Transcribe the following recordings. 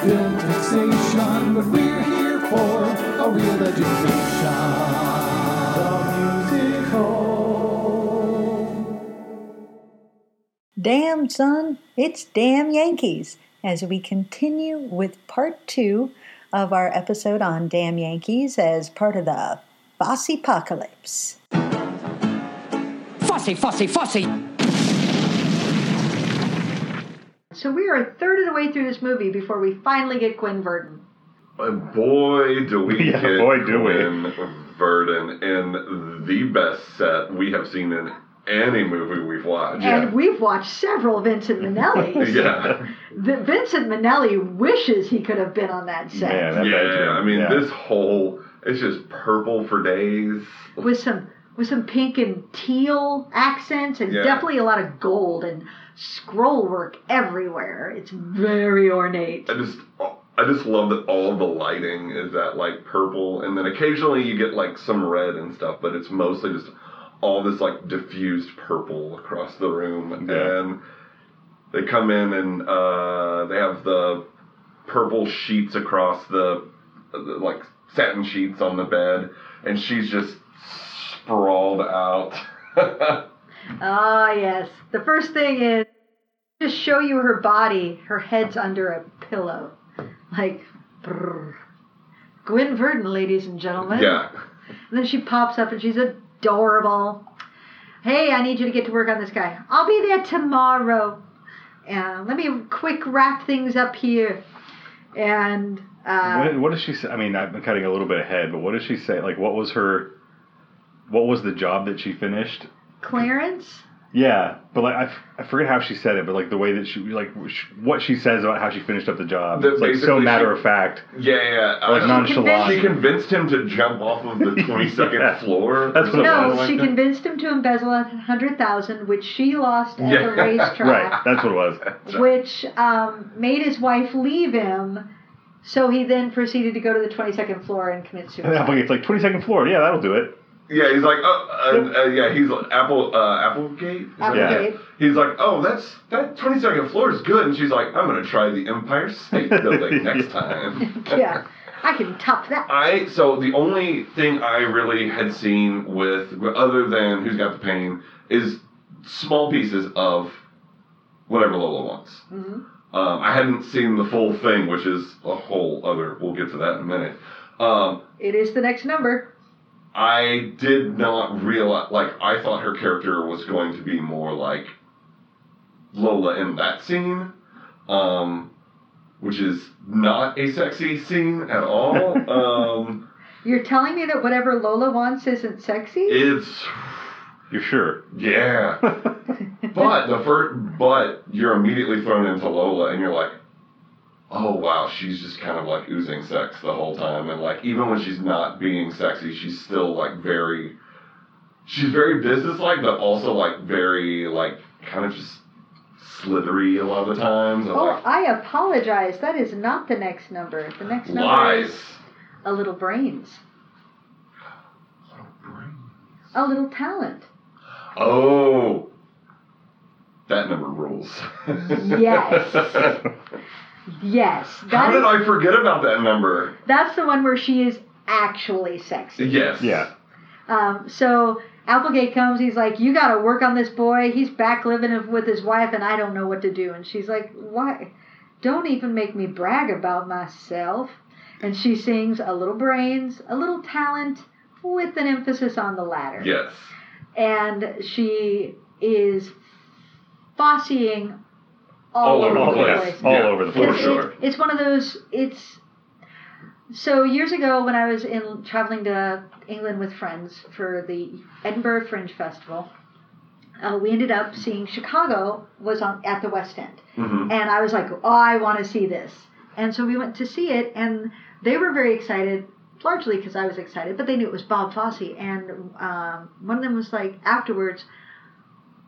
film fixation, but we're here for a real education. The musical. Damn, son, it's damn Yankees. As we continue with part two of our episode on Damn Yankees as part of the Fosse Apocalypse. Fussy, fussy, fussy. So we are a third of the way through this movie before we finally get Gwen Verdon. And boy, do we Yeah, get boy, do we. Gwen Verdon in the best set we have seen in any movie we've watched. And we've watched several Vincent Minnellis. Yeah, The Vincent Minnelli wishes he could have been on that set Man, that yeah. bedroom, I mean, yeah. this whole it's just purple for days. with some with some pink and teal accents and Yeah. definitely a lot of gold and scroll work everywhere. It's very ornate. I just I just love that all the lighting is that like purple, and then occasionally you get like some red and stuff, but it's mostly just all this like diffused purple across the room. Yeah. And they come in and uh, they have the purple sheets across the, the like satin sheets on the bed, and she's just sprawled out. Ah, yes. The first thing is just show you her body. Her head's under a pillow, like. Brrr. Gwen Verdon, ladies and gentlemen. yeah. And then she pops up and she's adorable. Hey, I need you to get to work on this guy. I'll be there tomorrow. And let me quick wrap things up here. And uh, what, what does she say? I mean, I'm cutting a little bit ahead, but what does she say? Like, what was her, what was the job that she finished? Clarence, Yeah, but like I, f- I forget how she said it, but like the way that she like sh- what she says about how she finished up the job, That it's like so basically matter she- of fact, Yeah, yeah. like Uh, nonchalant. She convinced him to jump off of the 22nd Yeah. floor. That's or what it something no, like she that. convinced him to embezzle a hundred thousand, which she lost at Yeah. the racetrack, right? That's what it was. which um, made his wife leave him. So he then proceeded to go to the twenty-second floor and commit And suicide. it's like 22nd floor. Yeah, that'll do it. Yeah, he's like, oh, uh, uh, yeah, he's like, Apple, uh, Applegate. Is that Yeah. Applegate. He's like, oh, that's that 22nd floor is good, and she's like, I'm gonna try the Empire State Building next time. yeah, I can top that. I so the only thing I really had seen with other than Who's Got the Pain is small pieces of whatever Lola wants. Mhm. Um, I hadn't seen the full thing, which is a whole other. We'll get to that in a minute. Um, It is the next number. I did not realize, like, I thought her character was going to be more like Lola in that scene, um, which is not a sexy scene at all. um, You're telling me that whatever Lola wants isn't sexy? it's, You're sure? yeah. but the first, but you're immediately thrown into Lola, and you're like, oh wow, she's just kind of like oozing sex the whole time, and like even when she's not being sexy, she's still like very, she's very businesslike, but also like very like kind of just slithery a lot of the times. Oh, like, I apologize. That is not the next number. The next number lies. is a little brains, a little talent. Oh, that number rules. Yes. Yes, How that did is, I forget about that number? that's the one where she is actually sexy. Yes. Yeah. Um, so Applegate comes. He's like, "You got to work on this boy. He's back living with his wife, and I don't know what to do." And she's like, "Why? Don't even make me brag about myself." And she sings a little brains, a little talent, with an emphasis on the latter. Yes. And she is fossying all, All over over the place. place. All Yeah, over the place. It's, sure. it's, it's one of those. It's so years ago when I was in traveling to England with friends for the Edinburgh Fringe Festival. Uh, we ended up seeing Chicago was on at the West End, hmm and I was like, "Oh, I want to see this." And so we went to see it, and they were very excited, largely because I was excited, but they knew it was Bob Fosse. And um, one of them was like, afterwards,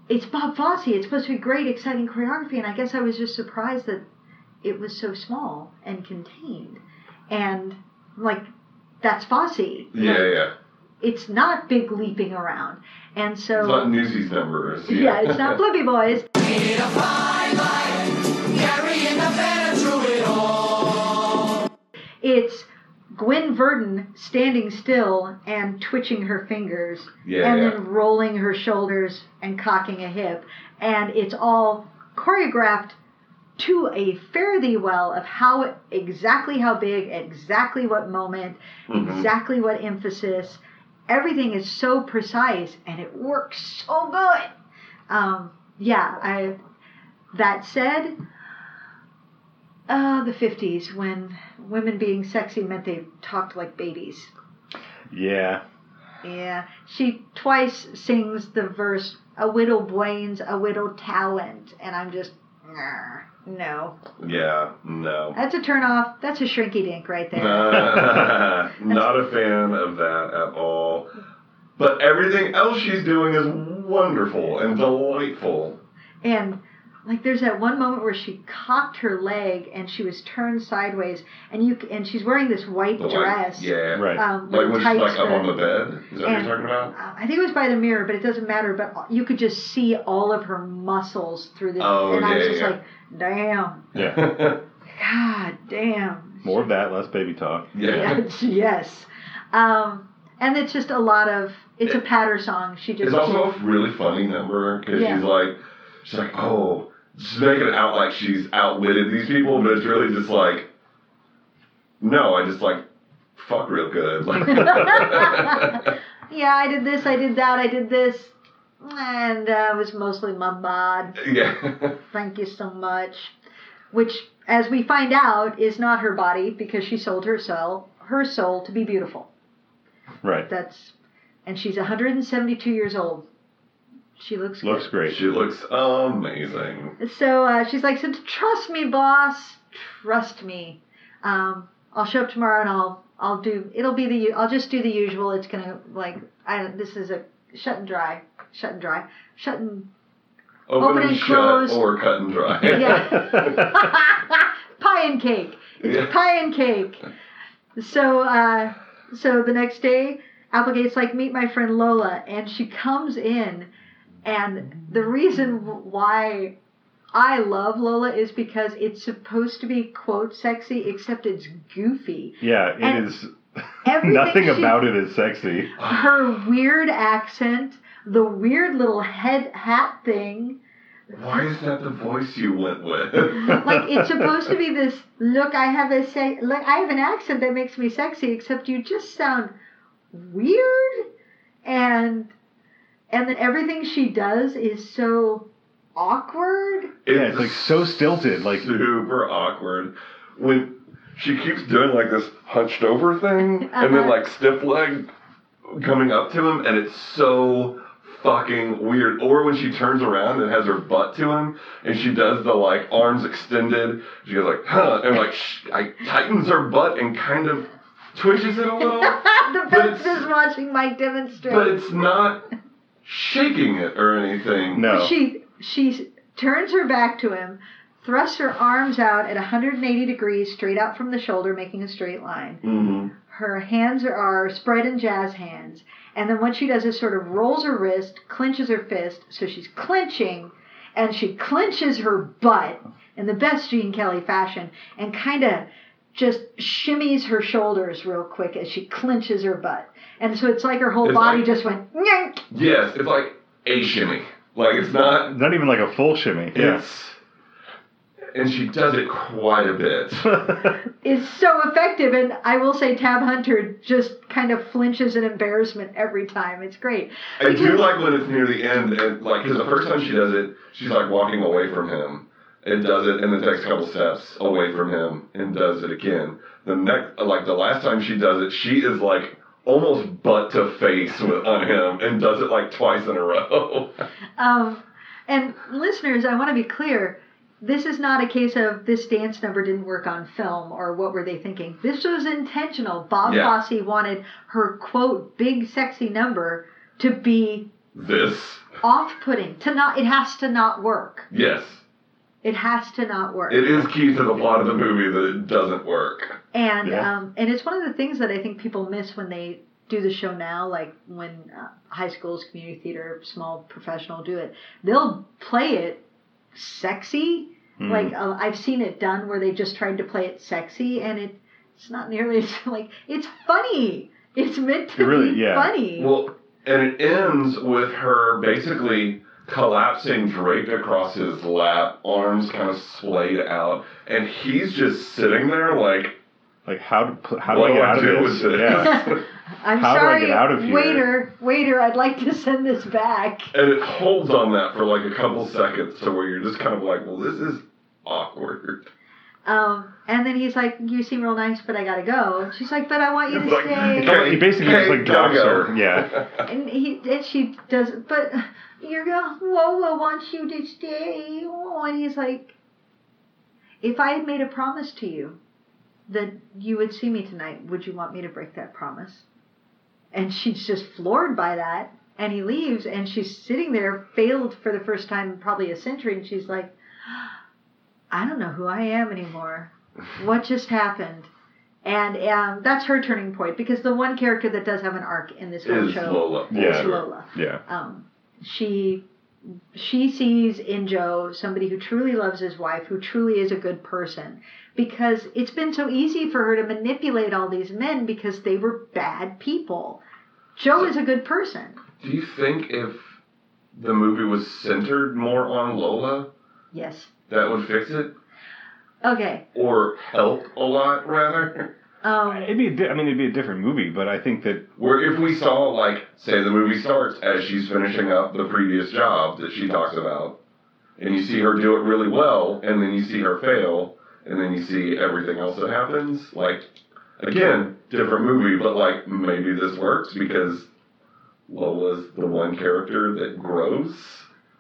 it's Bob Fosse. It's supposed to be great, exciting choreography. And I guess I was just surprised that it was so small and contained. And like, that's Fosse. Yeah, Like, yeah. It's not big leaping around. And so. It's not Newsies numbers. yeah, it's not Flippy Boys. Carrying Gwen Verdon standing still and twitching her fingers, Yeah, and yeah. then rolling her shoulders and cocking a hip, and it's all choreographed to a fare thee well of how exactly how big, exactly what moment, Mhm. exactly what emphasis. Everything is so precise and it works so good. Um, yeah, I. That said, uh, the '50s when women being sexy meant they talked like babies. Yeah. Yeah, she twice sings the verse "A widow Bwains, a widow Talent," and I'm just, "Nah, no. Yeah, no. That's a turn off. That's a shrinky dink right there. Not a fan of that at all. But everything else she's doing is wonderful and delightful. And like, there's that one moment where she cocked her leg and she was turned sideways, and you and she's wearing this white The white- dress. yeah. Right. Um, Like when she's like up on the bed. Is that what you're talking about? Uh, I think it was by the mirror, but it doesn't matter. But you could just see all of her muscles through this, Oh, and I was just yeah. like, "Damn, Yeah. God damn." More of that, less baby talk. yeah. Yes, yes. Um, and it's just a lot of. It's a patter song. She just. It's also a really funny number because Yeah. she's like, she's like, oh, she's making it out like she's outwitted these people, but it's really just like, no, I just like fuck real good. Yeah, I did this. I did that. I did this, and uh, it was mostly my bod. yeah, Thank you so much. Which, as we find out, is not her body because she sold her soul, her soul to be beautiful. Right. That's, and she's 172 years old. She looks Looks good. great. she looks amazing. So uh, she's like, so trust me, boss. Trust me. Um, I'll show up tomorrow and I'll I'll do. It'll be the. u- I'll just do the usual. It's gonna like. I this is a shut and dry, shut and dry, shut and Open, Open and and shut close. or cut and dry. Yeah. pie and cake. It's Yeah. pie and cake. So, uh, so the next day, Applegate's like, meet my friend Lola, and she comes in, and the reason why I love Lola is because it's supposed to be quote sexy, except it's goofy. yeah, it And is. everything Nothing she- about it is sexy. Her weird accent, the weird little head hat thing. Why is that the voice you went with? like it's supposed to be this look i have a se- look i have an accent that makes me sexy except you just sound weird and and then everything she does is so awkward. Yeah, it's like so stilted. Like super awkward. When she keeps doing like this hunched over thing and then Uh-huh. like stiff leg coming up to him and it's so fucking weird. Or when she turns around and has her butt to him and she does the like arms extended. She goes like huh and like sh- I tightens her butt and kind of twitches it a little. The But best is watching mike demonstrate. but it's not shaking it or anything no. she she turns her back to him thrusts her arms out at 180 degrees straight out from the shoulder making a straight line Mm-hmm. her hands are, are spread in jazz hands. And then what she does is sort of rolls her wrist, clenches her fist, so she's clenching, and she clenches her butt in the best Gene Kelly fashion, and kind of just shimmies her shoulders real quick as she clenches her butt. And so it's like her whole It's body like- just went, "Nyeh." yes it's like a shimmy like it's not Not even like a full shimmy. Yeah. It's and she does it quite a bit. is so effective. And I will say, Tab Hunter just kind of flinches in embarrassment every time. It's great. I do like when it's near the end, and like because the first time she does it, she's like walking away from him, and does it, and then takes a couple steps away from him, and does it again. The next, like the last time she does it, she is like almost butt to face with on him, and does it like twice in a row. Um, and listeners, I want to be clear. This is not a case of this dance number didn't work on film or what were they thinking. This was intentional. Bob Yeah. Fosse wanted her quote big sexy number to be this, off-putting. To not, it has to not work. yes, It has to not work. it is key to the plot of the movie that it doesn't work. And Yeah. um, and it's one of the things that I think people miss when they do the show now, like when uh, high schools, community theater, small professional do it. They'll play it sexy. Mhm. Like uh, I've seen it done where they just tried to play it sexy, and it It's not nearly as like it's funny. It's meant to It really- be yeah. funny. Well, and it ends with her basically collapsing draped across his lap, arms kind of splayed out, and he's just sitting there like, Like how do how do What I get out do of with this? this? Yeah. I'm How do I sorry, get out of here? waiter, waiter. I'd like to send this back. and it holds on that for like a couple seconds to where you're just kind of like, well, this is awkward. Um, and then he's like, "You seem real nice, but I gotta go." And she's like, "But I want you to like, stay." okay. He basically Hey, just like gotta drops her. Yeah. And he and she does, but you're going. Lola wants you to stay. Oh, and he's like, "If I had made a promise to you that you would see me tonight, would you want me to break that promise?" And she's just floored by that. And he leaves, and she's sitting there, failed for the first time in probably a century, and she's like, "I don't know who I am anymore. What just happened?" And um, that's her turning point because the one character that does have an arc in this whole Is show Lola. Yeah. is Lola Yeah. um, she she sees in Joe somebody who truly loves his wife, who truly is a good person, because it's been so easy for her to manipulate all these men because they were bad people. Joe is a good person. Do you think if the movie was centered more on Lola, Yes. that would fix it? Okay. Or help a lot, rather? Um, It'd be. A di- I mean, it'd be a different movie, but I think that Where if we saw, like, say the movie starts as she's finishing up the previous job that she talks about, and you see her do it really well, and then you see her fail, and then you see everything else that happens, like, again, different movie, but, like, maybe this works because Lola's the one character that grows.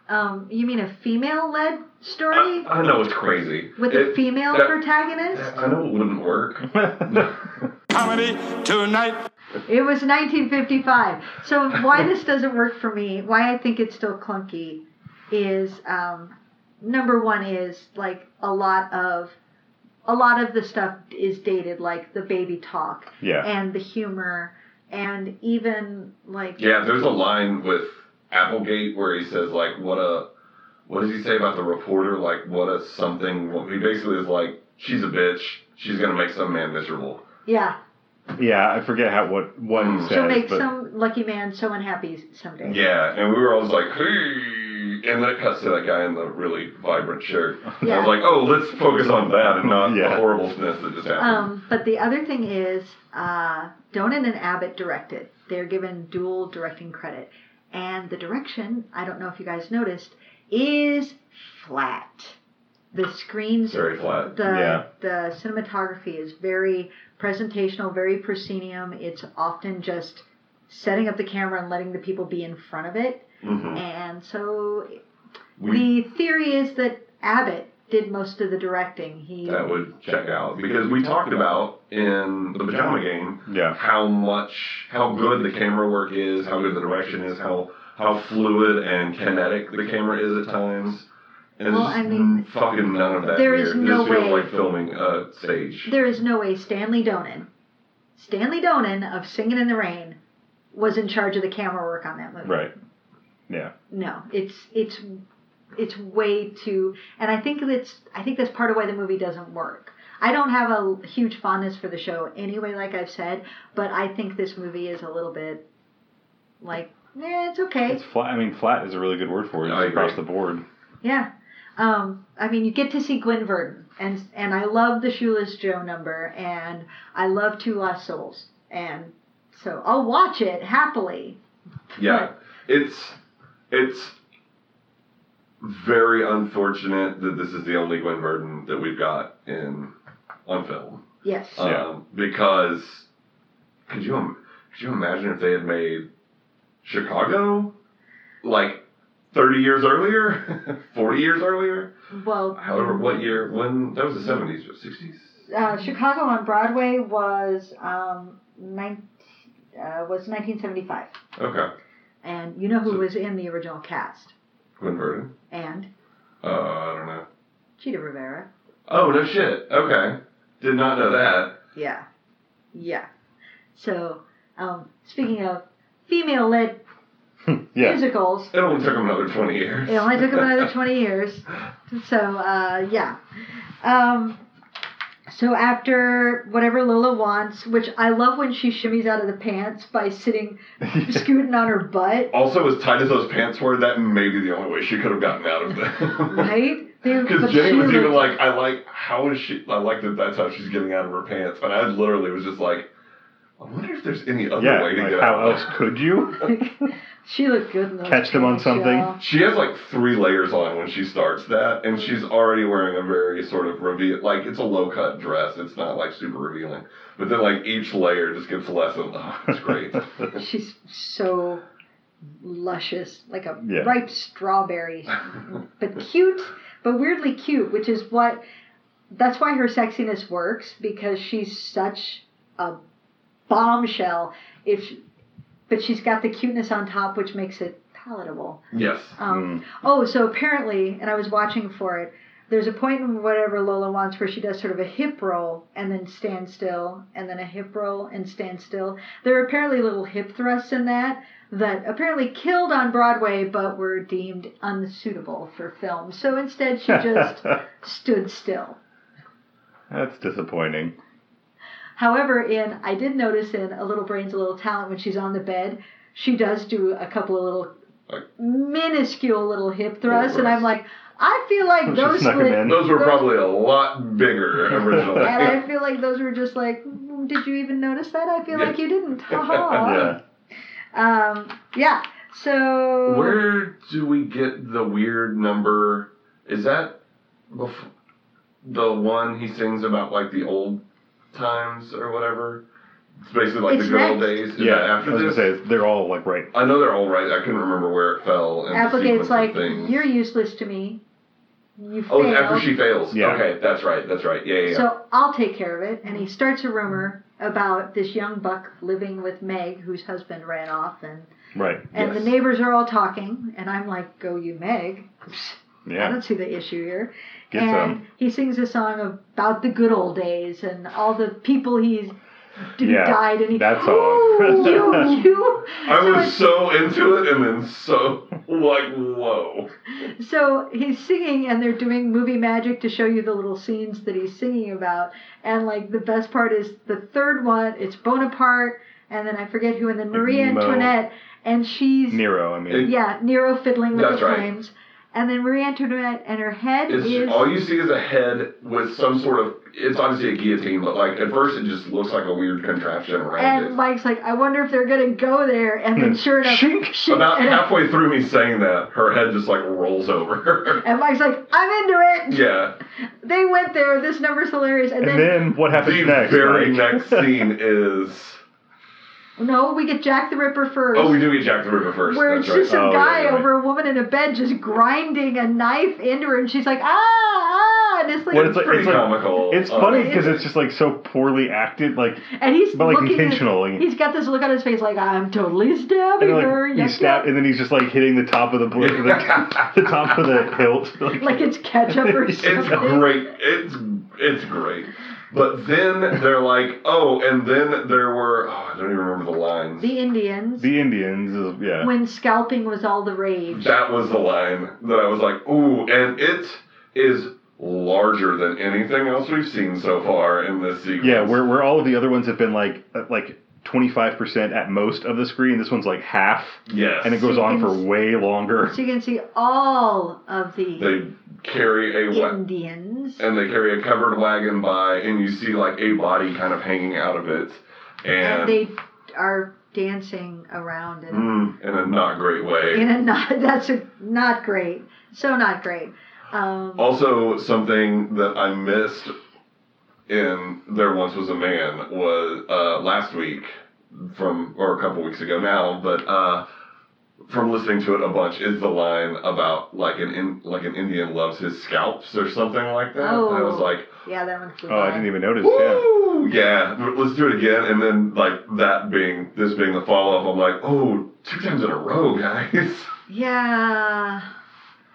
um, you mean a female-led story I know it's crazy. with a female that- protagonist? I know it wouldn't work. Comedy tonight. It was 1955. So why this doesn't work for me, why I think it's still clunky, is um, number one is like a lot of a lot of the stuff is dated, like the baby talk yeah. and the humor, and even like Yeah, there's a line with Applegate where he says like, "What a, what does he say about the reporter? Like, what a something." He basically is like, "She's a bitch. She's gonna make some man miserable." yeah, Yeah. I forget how what what he Mm. says. she'll make but some lucky man so unhappy someday. Yeah, and we were always like, "Hey," and then it cuts to that guy in the really vibrant shirt. I Yeah. was like, "Oh, let's focus on that and not Yeah. the horribleness that just happened." Um, but the other thing is, uh, Donen and Abbott directed. They're given dual directing credit. And the direction, I don't know if you guys noticed, is flat. The screens, Very flat. the, Yeah. the cinematography is very presentational, very proscenium. It's often just setting up the camera and letting the people be in front of it. Hmm And so We the theory is that Abbott did most of the directing. He that would check out because we talked about in the pajama game Yeah. how much how good the camera work is, how good the direction is, how how fluid and kinetic the camera is at times. And Well, I mean, fucking none of that there here. is It no just feels way- like filming a stage. There is no way Stanley Donen, Stanley Donen of Singing in the Rain, was in charge of the camera work on that movie. Right. Yeah. No, it's it's it's way too, and I think that's I think that's part of why the movie doesn't work. I don't have a huge fondness for the show anyway, like I've said, but I think this movie is a little bit like, yeah, it's okay. It's flat. I mean, flat is a really good word for it. I across agree. the board. Yeah. Um, I mean, you get to see Gwen Verdon, and and I love the Shoeless Joe number, and I love Two Lost Souls, and so I'll watch it happily. Yeah, it's it's very unfortunate that this is the only Gwen Verdon that we've got in on film. Yes. Um, Yeah. Because could you could you imagine if they had made Chicago like thirty years earlier, forty years earlier? well, However, what year? When that was the seventies or sixties? uh, Chicago on Broadway was um, nine, uh, was 1975, Okay, and you know who So- was in the original cast? Gwen Verdon. And Uh, I don't know. Chita Rivera. Oh no shit. Okay, did not know that. Yeah, yeah. So, um, speaking of female-led yeah. musicals, It only took them another twenty years. It only took him another 20 years. So, uh, yeah. Um, So after whatever Lola wants, which I love when she shimmies out of the pants by sitting, scooting on her butt, Also, as tight as those pants were, that may be the only way she could have gotten out of them. right? Because Jenny was even like, I like, how is she? I like that that's how she's getting out of her pants. And I literally was just like, I wonder if there's any other Yeah, way to like get how out. else could you? she looked good in those Catch them on pants, something? y'all. She has like three layers on when she starts that, and she's already wearing a very sort of reveal, like it's a low cut dress. It's not like super revealing, but then like each layer just gets less and oh, it's great. She's so luscious, like a Yeah. ripe strawberry, but cute, but weirdly cute, which is what. That's why her sexiness works because she's such a bombshell. If, she- but she's got the cuteness on top, which makes it palatable. yes. Um, Oh, so apparently, and I was watching for it. There's a point in whatever Lola wants where she does sort of a hip roll and then stand still, and then a hip roll and stand still. There are apparently little hip thrusts in that that apparently killed on Broadway, but were deemed unsuitable for film. So instead, she just stood still. That's disappointing. However, in I did notice in A Little Brains, a Little Talent when she's on the bed, she does do a couple of little Like- minuscule little hip thrusts, and. I'm like, I feel like those snuck 'em would. Those were those- probably a lot bigger originally. and I feel like those were just like, "Mm, did you even notice that? I feel Yeah. like you didn't. Ha ha. Yeah. Um, yeah. So Where do we get the weird number? Is that bef- the one he sings about like the old times or whatever? It's basically like It's the good old days. Is yeah. that I after was this? gonna say they're all like right. I know they're all right. I couldn't remember where it fell. In the Applegate's sequence of like, things. you're useless to me. You Oh, failed. it's after she fails. Yeah. Okay, that's right. That's right. Yeah, yeah. yeah. So I'll take care of it. And he starts a rumor about this young buck living with Meg, whose husband ran off, and Right. and Yes. the neighbors are all talking, and I'm like, "Go you, Meg." I Yeah. don't see the issue here. Get and some. he sings a song about the good old days and all the people he's who Yeah, died, and he that song. "Ooh, you, you. I so was so into it, and then so like, whoa. So he's singing, and they're doing movie magic to show you the little scenes that he's singing about. And like the best part is the third one. It's Bonaparte, and then I forget who, and then Marie Mo. Antoinette, and she's Nero. I mean. yeah Nero fiddling with That's the right. Flames, and then Marie Antoinette, and her head It's is all you see is a head with some sort of. It's obviously a guillotine, but like at first it just looks like a weird contraption around And it. Mike's like, I wonder if they're gonna go there, and then sure enough, Shink. shink, About and, halfway through me saying that, her head just like rolls over. and Mike's like, I'm into it. yeah. They went there. This number's hilarious. And, And then, then what happens The next? The very Mike? next scene is. no, we get Jack the Ripper first. Oh, we do get Jack the Ripper first. where That's it's right. just some Oh, guy yeah, yeah. over a woman in a bed just grinding a knife into her, and she's like, ah, ah, and it's like, Well, it's like- pretty like- comical. It's Um, funny because it's just like so poorly acted. Like and he's but, like, looking at- intentionally. he's got this look on his face like, I'm totally stabbing and her. like yuck, he stab, yuck." and then he's just like hitting the top of the blade, the, the top of the hilt. Like, like it's ketchup or something. It's something. great. It's it's great. But then they're like, oh, and then there were oh, I don't even remember the lines. The Indians, the Indians, is, yeah. when scalping was all the rage. That was the line that I was like, ooh, and it is larger than anything else we've seen so far in this sequence. Yeah, where where all of the other ones have been like uh, like twenty five percent at most of the screen. This one's like half, yes, and it goes on for Sequence. way longer. So you can see all of the they carry a wa- Indians. and they carry a covered wagon by, and you see like a body kind of hanging out of it, and, and they are dancing around it mm, in a not great way. in a not that's a, not great so not great um, Also, something that I missed in There Once Was a Man was uh, last week from, or a couple weeks ago now, but uh, from listening to it a bunch is the line about like an in, like an Indian loves his scalps or something like that. Oh. I was like, yeah that one flew Oh, I didn't even notice. Yeah. woo, yeah, let's do it again. And then like that being this being the follow up, I'm like, oh, two times in a row, guys. yeah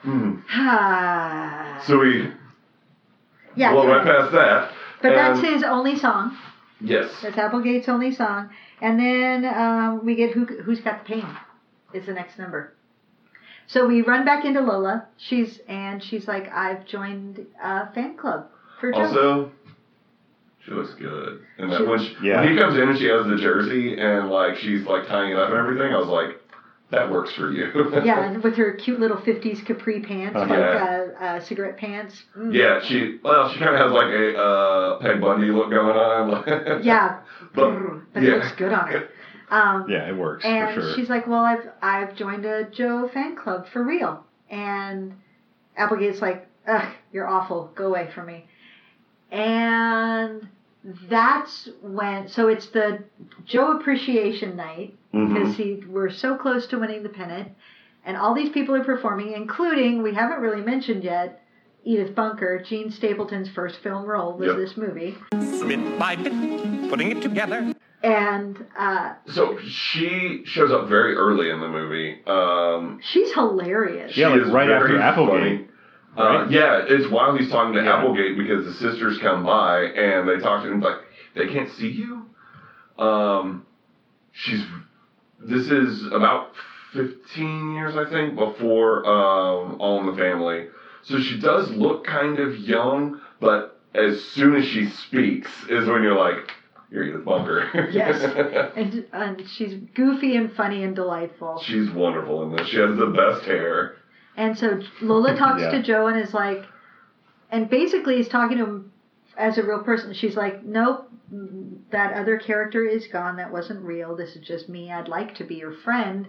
Hmm. So we yeah blow right past that. But that's and- his only song Yes. that's applegate's only song and then um, we get who, who's got the pain is the next number so we run back into lola she's and she's like i've joined a fan club for Joe. Also, She looks good. And that She- when, she, Yeah. when he comes in and she has the jersey and like she's like tying it up and everything, I was like, that works for you. Yeah, and with her cute little '50s capri pants, Uh-huh. like Yeah. uh, uh, cigarette pants. Mm. yeah, she well, she kind of has like a uh, Peg Bundy look going on. Yeah, But- but yeah. it looks good on her. Um, Yeah, it works and for sure. she's like, "Well, I've I've joined a Joe fan club for real." And Applegate's like, "Ugh, you're awful. Go away from me." And that's when. So it's the Joe Appreciation Night Mhm. because he we're so close to winning the pennant, and all these people are performing, including we haven't really mentioned yet. Edith Bunker, Jean Stapleton's first film role was Yep. this movie, Bit by bit, putting it together. and uh, So she shows up very early in the movie. Um, she's hilarious. Yeah, she like is right after very Applegate, funny. Uh, yeah, it's while he's talking to Yeah. Applegate because the sisters come by and they talk to him like they can't see you. Um, she's this is about fifteen years I think before um, All in the Family, so she does look kind of young, but as soon as she speaks is when you're like, you're Edith Bunker. Yes. And, and she's goofy and funny and delightful. She's wonderful in this. She has the best hair. And so Lola talks Yeah. to Joe and is like, and basically is talking to him as a real person. She's like, nope, that other character is gone. That wasn't real. This is just me. I'd like to be your friend.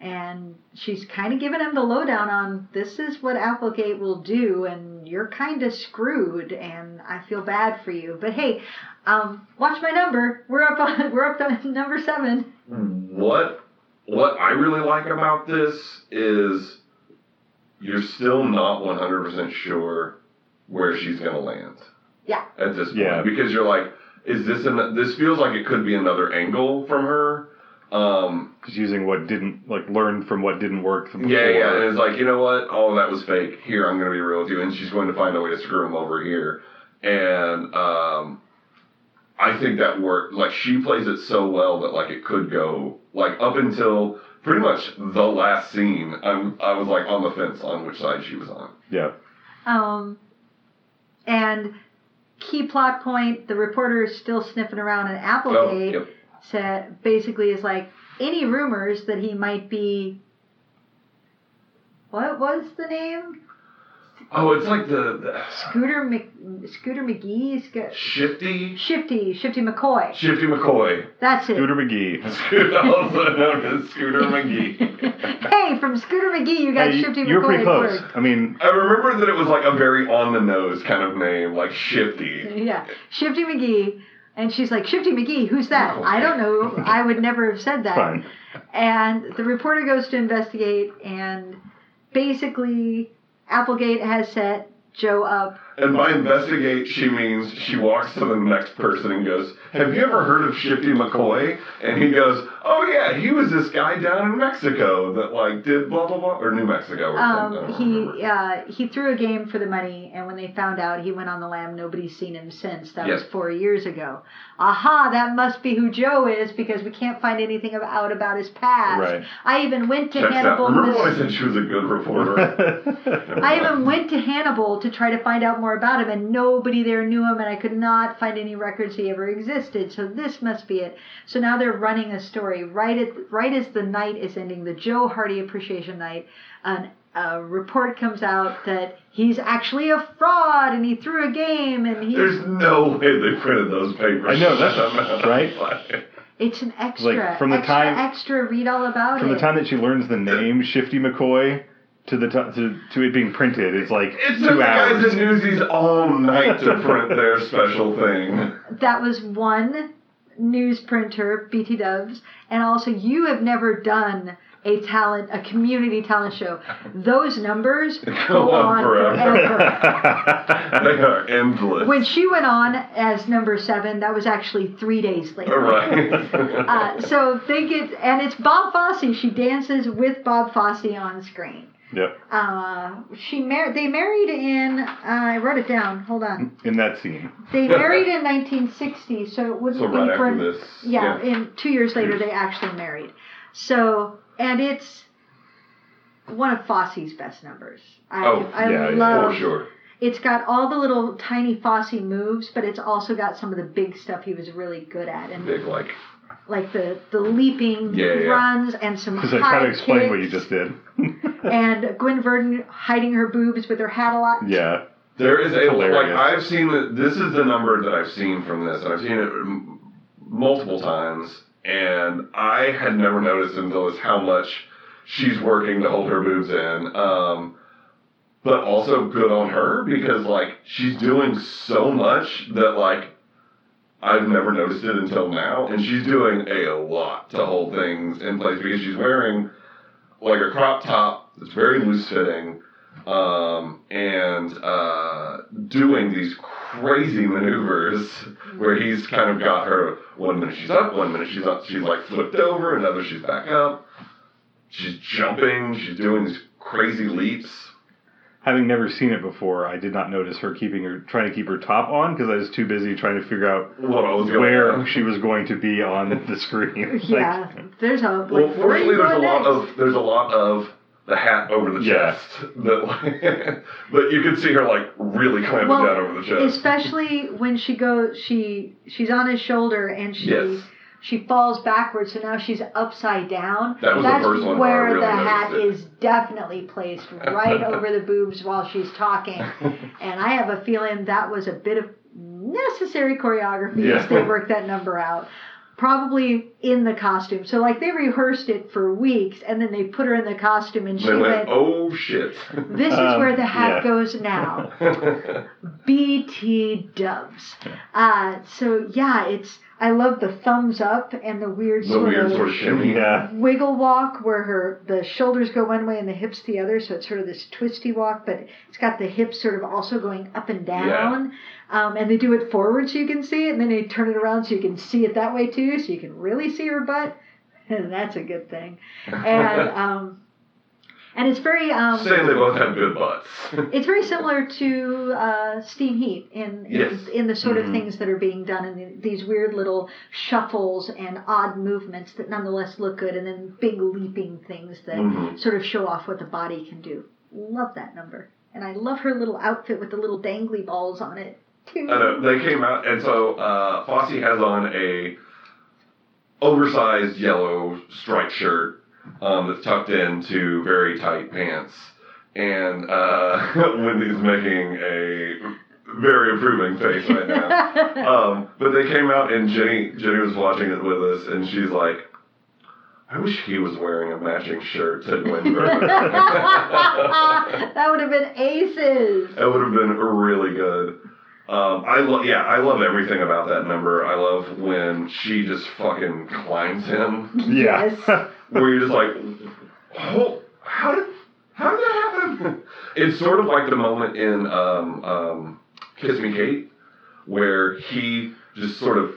And she's kind of giving him the lowdown on this is what Applegate will do, and you're kind of screwed, and I feel bad for you. But hey, um, watch my number. We're up on we're up to number seven. What what I really like about this is you're still not 100% sure where she's going to land. Yeah. At this point Yeah. because you're like is this an, this feels like it could be another angle from her. Um Just using what didn't like learn from what didn't work. From before. yeah, yeah, and it's like, you know what? All of that was fake. Here, I'm going to be real with you. And she's going to find a way to screw him over here. And um, I think that worked. Like, she plays it so well that, like, it could go, like, up until pretty much the last scene. I'm, I was, like, on the fence on which side she was on. Yeah. Um, and key plot point: the reporter is still sniffing around, Oh, Applegate yep. said basically is like any rumors that he might be. What was the name? Oh, it's like the, the Scooter Mc, Scooter McGee, Sc- Shifty, Shifty, Shifty McCoy. Shifty McCoy. That's it. Scooter McGee. also known as Scooter McGee. hey, from Scooter McGee, you got Hey, Shifty you were McCoy. pretty at close. work. I mean, I remember that it was like a very on the nose kind of name, like Shifty. Yeah, Shifty McGee. And she's like, Shifty McGee, who's that? Oh. I don't know. I would never have said that. fine. And the reporter goes to investigate, and basically, Applegate has set Joe up. And by investigate, she means she walks to the next person and goes, Have you ever heard of Shifty McCoy? And he goes, Oh, yeah, he was this guy down in Mexico that, like, did blah, blah, blah, or New Mexico or. Um, remember. he uh, he threw a game for the money, and when they found out, he went on the lam. Nobody's seen him since. That was four years ago. Aha! That must be who Joe is because we can't find anything out about his past. Right. I even went to Checks out. Hannibal. Remember when I said she was a good reporter? I even went to Hannibal to try to find out more about him, and nobody there knew him, and I could not find any records he ever existed. So this must be it. So now they're running a story right at right as the night is ending, the Joe Hardy Appreciation Night. An, a report comes out that he's actually a fraud, and he threw a game, and he. There's no way they printed those papers. I know, that's- right? It's an extra, Like, from the extra, time- extra. Read all about From it. From the time that she learns the name Shifty McCoy to the t- to, to it being printed, it's like It took two the guys hours. at Newsies all night to print their special thing. that was one newsprinter, BT Dubs, and also you have never done a talent, a community talent show. Those numbers go on on forever. forever. They are endless. When she went on as number seven, that was actually three days later. right. Uh, so they get, and it's Bob Fosse. She dances with Bob Fosse on screen. Yep. Uh, she married. They married in. Uh, I wrote it down. Hold on. In that scene. They married in 1960, so it wouldn't so be right for after this. yeah, and two years later they actually married. So, and it's one of Fosse's best numbers. I, Oh, I yeah, yeah, love. For sure. it's got all the little tiny Fosse moves, but it's also got some of the big stuff he was really good at, and Big like like the the leaping Yeah, yeah. runs and some Because I try to explain kicks, what you just did. and Gwen Verdon hiding her boobs with her hat a lot. yeah. There is a like. I've seen the, this is the number that I've seen from this, and I've seen it m- multiple times, and I had never noticed until this how much she's working to hold her boobs in. Um, but also good on her because like she's doing so much that like I've never noticed it until now, and she's doing a lot to hold things in place because she's wearing like a crop top that's very loose fitting um, and uh, doing these crazy maneuvers where he's kind of got her one minute she's up, one minute she's up, she's like flipped over, another she's back up. She's jumping, she's doing these crazy leaps. Having never seen it before, I did not notice her keeping her trying to keep her top on because I was too busy trying to figure out What was where on? she was going to be on the screen. Like, Yeah, there's a like. Well, where are you fortunately, there's a going lot next? of there's a lot of the hat over the Yeah. chest that like, but you can see her like really clamping Well, down over the chest. especially when she goes, she she's on his shoulder and she Yes. she falls backwards, so now she's upside down. That was the That's first one where I where really the hat noticed is definitely placed right over the boobs while she's talking, and I have a feeling that was a bit of necessary choreography Yeah. as they worked that number out. Probably in the costume. So like they rehearsed it for weeks and then they put her in the costume and she went, went, oh shit. This is Um, where the hat yeah. goes now. BT dubs. Uh, so yeah, it's I love the thumbs up and the weird the sort weird of sort of shimmy. yeah. wiggle walk where her the shoulders go one way and the hips the other, so it's sort of this twisty walk, but it's got the hips sort of also going up and down. Um, and they do it forward so you can see it, and then they turn it around so you can see it that way too, so you can really see her butt. And that's a good thing. And um, and it's very um, Saying they both have good butts. it's very similar to uh, Steam Heat in in, Yes. in the sort of Mhm. things that are being done in the, these weird little shuffles and odd movements that nonetheless look good, and then big leaping things that Mhm. sort of show off what the body can do. Love that number, and I love her little outfit with the little dangly balls on it I they came out, and so uh, Fosse has on a oversized yellow striped shirt um, that's tucked into very tight pants, and uh, Wendy's making a very approving face right now. um, but they came out, and Jenny Jenny was watching it with us, and she's like. I wish he was wearing a matching shirt to Gwen that would have been aces. That would have been really good. Um, I love, yeah, I love everything about that number. I love when she just fucking climbs him, Yeah. Yes. where you're just like, oh, how did, how did that happen? It's sort of like the moment in um, um, Kiss Me Kate, where he just sort of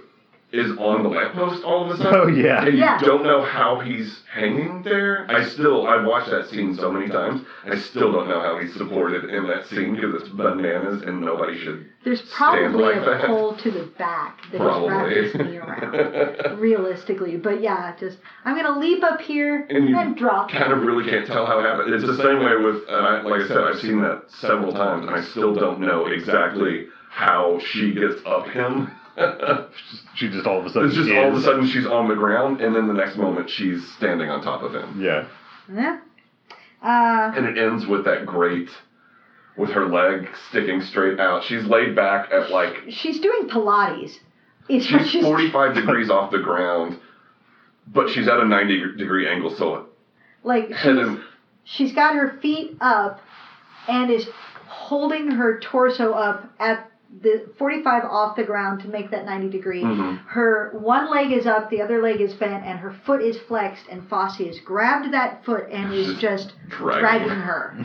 is on the lamppost all of a sudden. Oh yeah. And you Yeah. don't know how he's hanging there. I still, I've watched that scene so many times. I still don't know how he's supported in that scene because it's bananas and nobody should. There's Stand probably like a that. pole to the back that has wrapped Probably. his knee around. realistically. But yeah, just I'm gonna leap up here And you and drop. kind of really can't tell how it happened. It's the same way with, and I, like I said, I've seen that several times, and I still don't know exactly how she gets up him. She just all of a sudden. it's just all of a sudden she's on the ground, and then the next moment she's standing on top of him. Yeah. Yeah. Uh, And it ends with that great, with her leg sticking straight out. She's laid back at like she's doing Pilates. It's what she's 45 degrees off the ground, but she's at a 90 degree angle, so like she's, and she's got her feet up and is holding her torso up at the 45 off the ground to make that 90 degree. Mhm. Her one leg is up, the other leg is bent, and her foot is flexed. And Fosse has grabbed that foot and is just dragging. dragging her.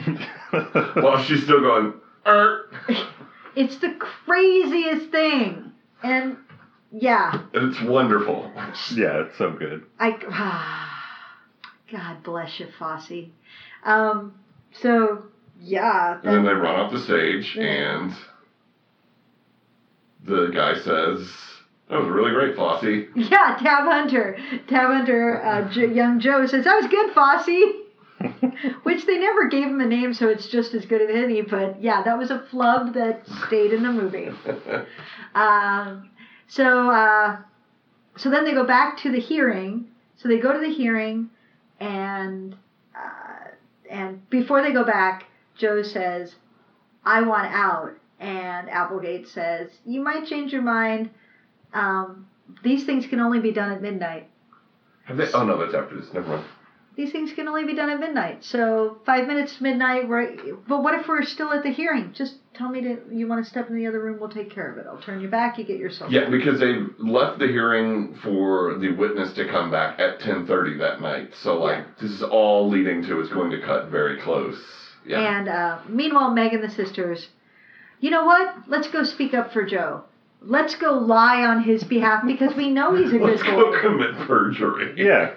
while she's still going. Er. It's the craziest thing. And yeah, And it's wonderful. yeah, it's so good. I God bless you, Fosse. Um, so yeah, And then they run off the stage, Yeah. and the guy says, "That was really great, Flossie." yeah, Tab Hunter, Tab Hunter, uh, J- young Joe says that was good, Fosse. which they never gave him a name, so it's just as good as any. But yeah, that was a flub that stayed in the movie. Um, so uh, so then they go back to the hearing. So they go to the hearing, and uh, and before they go back, Joe says, "I want out," and Applegate says, "You might change your mind. Um, these things can only be done at midnight." Have they? Oh no, that's after this. Never mind. these things can only be done at midnight. So five minutes to midnight. Right. But what if we're still at the hearing? Just tell me to. You want to step in the other room? We'll take care of it. I'll turn you back. You get yourself. Yeah, because they left the hearing for the witness to come back at 10:30 that night. So like this is all leading to it's going to cut very close. Yeah. And uh, meanwhile, Meg and the sisters. You know what? Let's go speak up for Joe. Let's go lie on his behalf because we know he's a good Let's go boy. commit perjury. Yeah,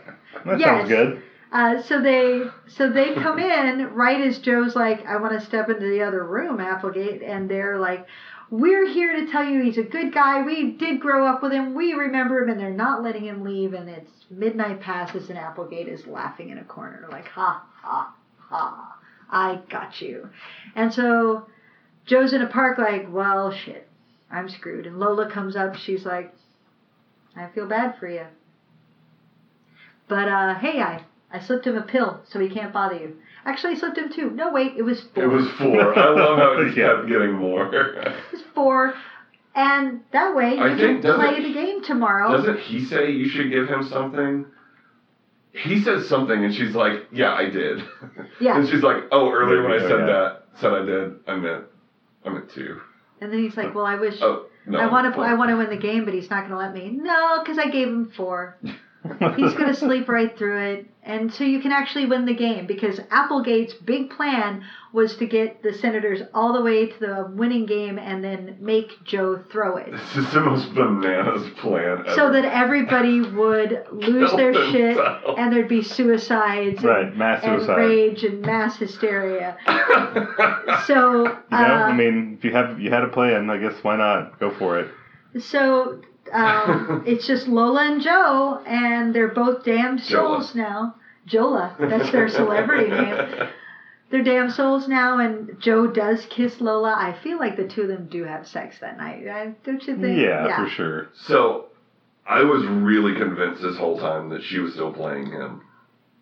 that Yes. sounds good. Uh, so they so they come in right as Joe's like, I want to step into the other room, Applegate, and they're like, We're here to tell you he's a good guy. We did grow up with him. We remember him, and they're not letting him leave. And it's midnight passes, and Applegate is laughing in a corner, like, Ha ha ha, I got you. And so Joe's in a park, like, Well, shit, I'm screwed. And Lola comes up. She's like, I feel bad for you. But uh, hey, I I slipped him a pill so he can't bother you. Actually, I slipped him two. No, wait, it was four. It was four. I love how it just Yeah. kept getting more. It was four. And that way you I can think- play the game tomorrow. Doesn't he say you should give him something? He says something, and she's like, "Yeah, I did." Yeah. and she's like, "Oh, earlier when I said yeah. that, said I did. I meant, I meant two. And then he's like, "Well, I wish Oh, no. I want to. I want to win the game, but he's not going to let me." No, because I gave him four. He's going to sleep right through it, and so you can actually win the game because Applegate's big plan was to get the Senators all the way to the winning game and then make Joe throw it. This is the most bananas plan ever. so that everybody would lose their Kill shit and there'd be suicides Right, and, mass and suicide. rage and mass hysteria. So, You know, I uh, mean, if you have you had a plan, I guess why not go for it? so um, it's just Lola and Joe, and they're both damned Jola. souls now. Jola, that's their celebrity name. They're damn souls now, and Joe does kiss Lola. I feel like the two of them do have sex that night, right? don't you think? Yeah, for sure. so, I was really convinced this whole time that she was still playing him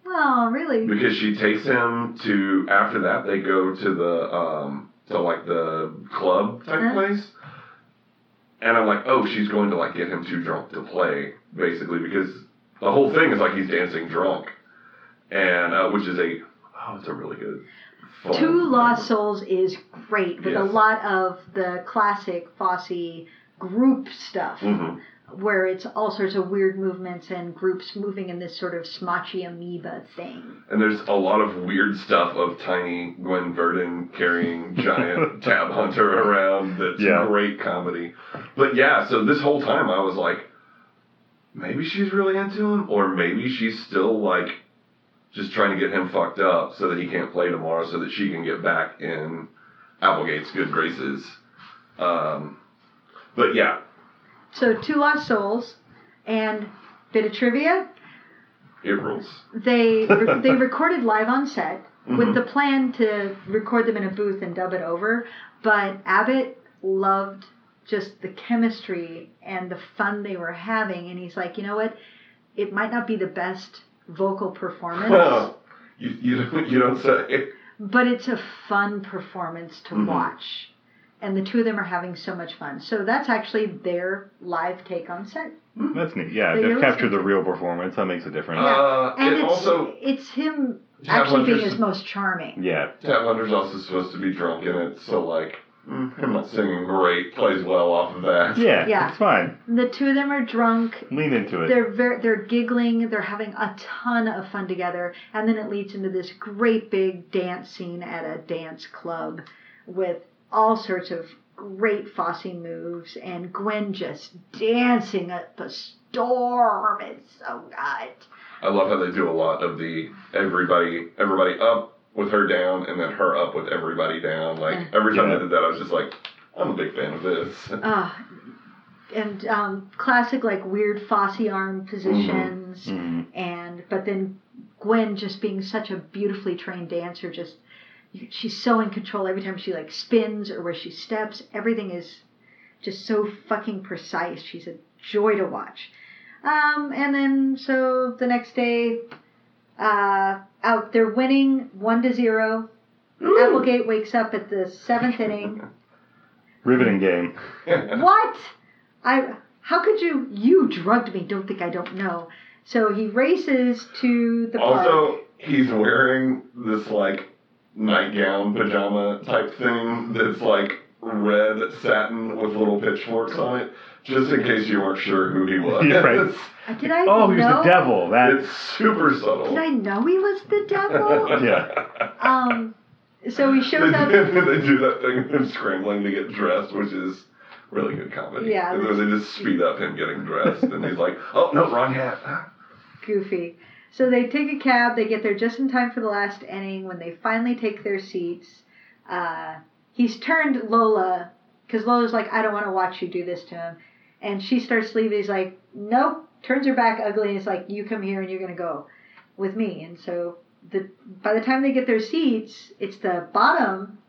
Oh, really? because she takes him to. After that, they go to the um to like the club type Uh-huh. place, and I'm like, oh, she's going to like get him too drunk to play, basically, because the whole thing is like he's dancing drunk, and uh, which is a oh, it's a really good. fun Two Lost. Souls is great with a lot of the classic Fosse group stuff, Mhm. Where it's all sorts of weird movements and groups moving in this sort of smotchy amoeba thing. And there's a lot of weird stuff of tiny Gwen Verdon carrying giant Tab Hunter around that's Yeah. great comedy. But yeah, so this whole time I was like, maybe she's really into him, or maybe she's still like just trying to get him fucked up so that he can't play tomorrow so that she can get back in Applegate's good graces. Um, but yeah, So Two Lost Souls, and bit of trivia. it rules. They they recorded live on set with Mhm. the plan to record them in a booth and dub it over, but Abbott loved just the chemistry and the fun they were having, and he's like, you know what, it might not be the best vocal performance, you, you, don't, you don't say. but it's a fun performance to Mhm. watch. And the two of them are having so much fun. So that's actually their live take on set. That's neat. Yeah, That you're they've captured the to. real performance. That makes a difference. Uh, And it it's also it's him Tab actually being Hunter's- his most charming. yeah, Tab Hunter's also supposed to be drunk in it, so like him not singing great plays well off of that. yeah, Yeah. it's fine. The two of them are drunk. Lean into it. They're very, they're giggling. They're having a ton of fun together, and then it leads into this great big dance scene at a dance club with all sorts of great Fosse moves, and Gwen just dancing up a storm. It's so good. I love how they do a lot of the everybody everybody up with her down and then her up with everybody down. Like every time Yeah. they did that, I was just like, I'm a big fan of this. Uh, and um, classic like weird Fosse arm positions. Mhm. and but then Gwen just being such a beautifully trained dancer, just she's so in control every time she like spins or where she steps. Everything is just so fucking precise. She's a joy to watch. Um, and then so the next day, uh, out they're winning one to zero. Applegate wakes up at the seventh inning. Riveting game. what? I how could you you drugged me, don't think I don't know. So he races to the park. Also, he's wearing this like nightgown pajama type thing that's like red satin with little pitchforks on it, just in case you weren't sure who he was. Yeah, right. Uh, Did I Oh, he was the devil. That's It's super subtle. Did I know he was the devil? Yeah. um so he they, shows up do, they do that thing of him scrambling to get dressed, which is really good comedy. Yeah, And then they just speed up him getting dressed, and he's like, "Oh no, wrong hat." goofy. So they take a cab, they get there just in time for the last inning when they finally take their seats. Uh, he's turned Lola, because Lola's like, I don't want to watch you do this to him. And she starts leaving. He's like, Nope. Turns her back ugly and is like, You come here and you're going to go with me. And so the by the time they get their seats, it's the bottom.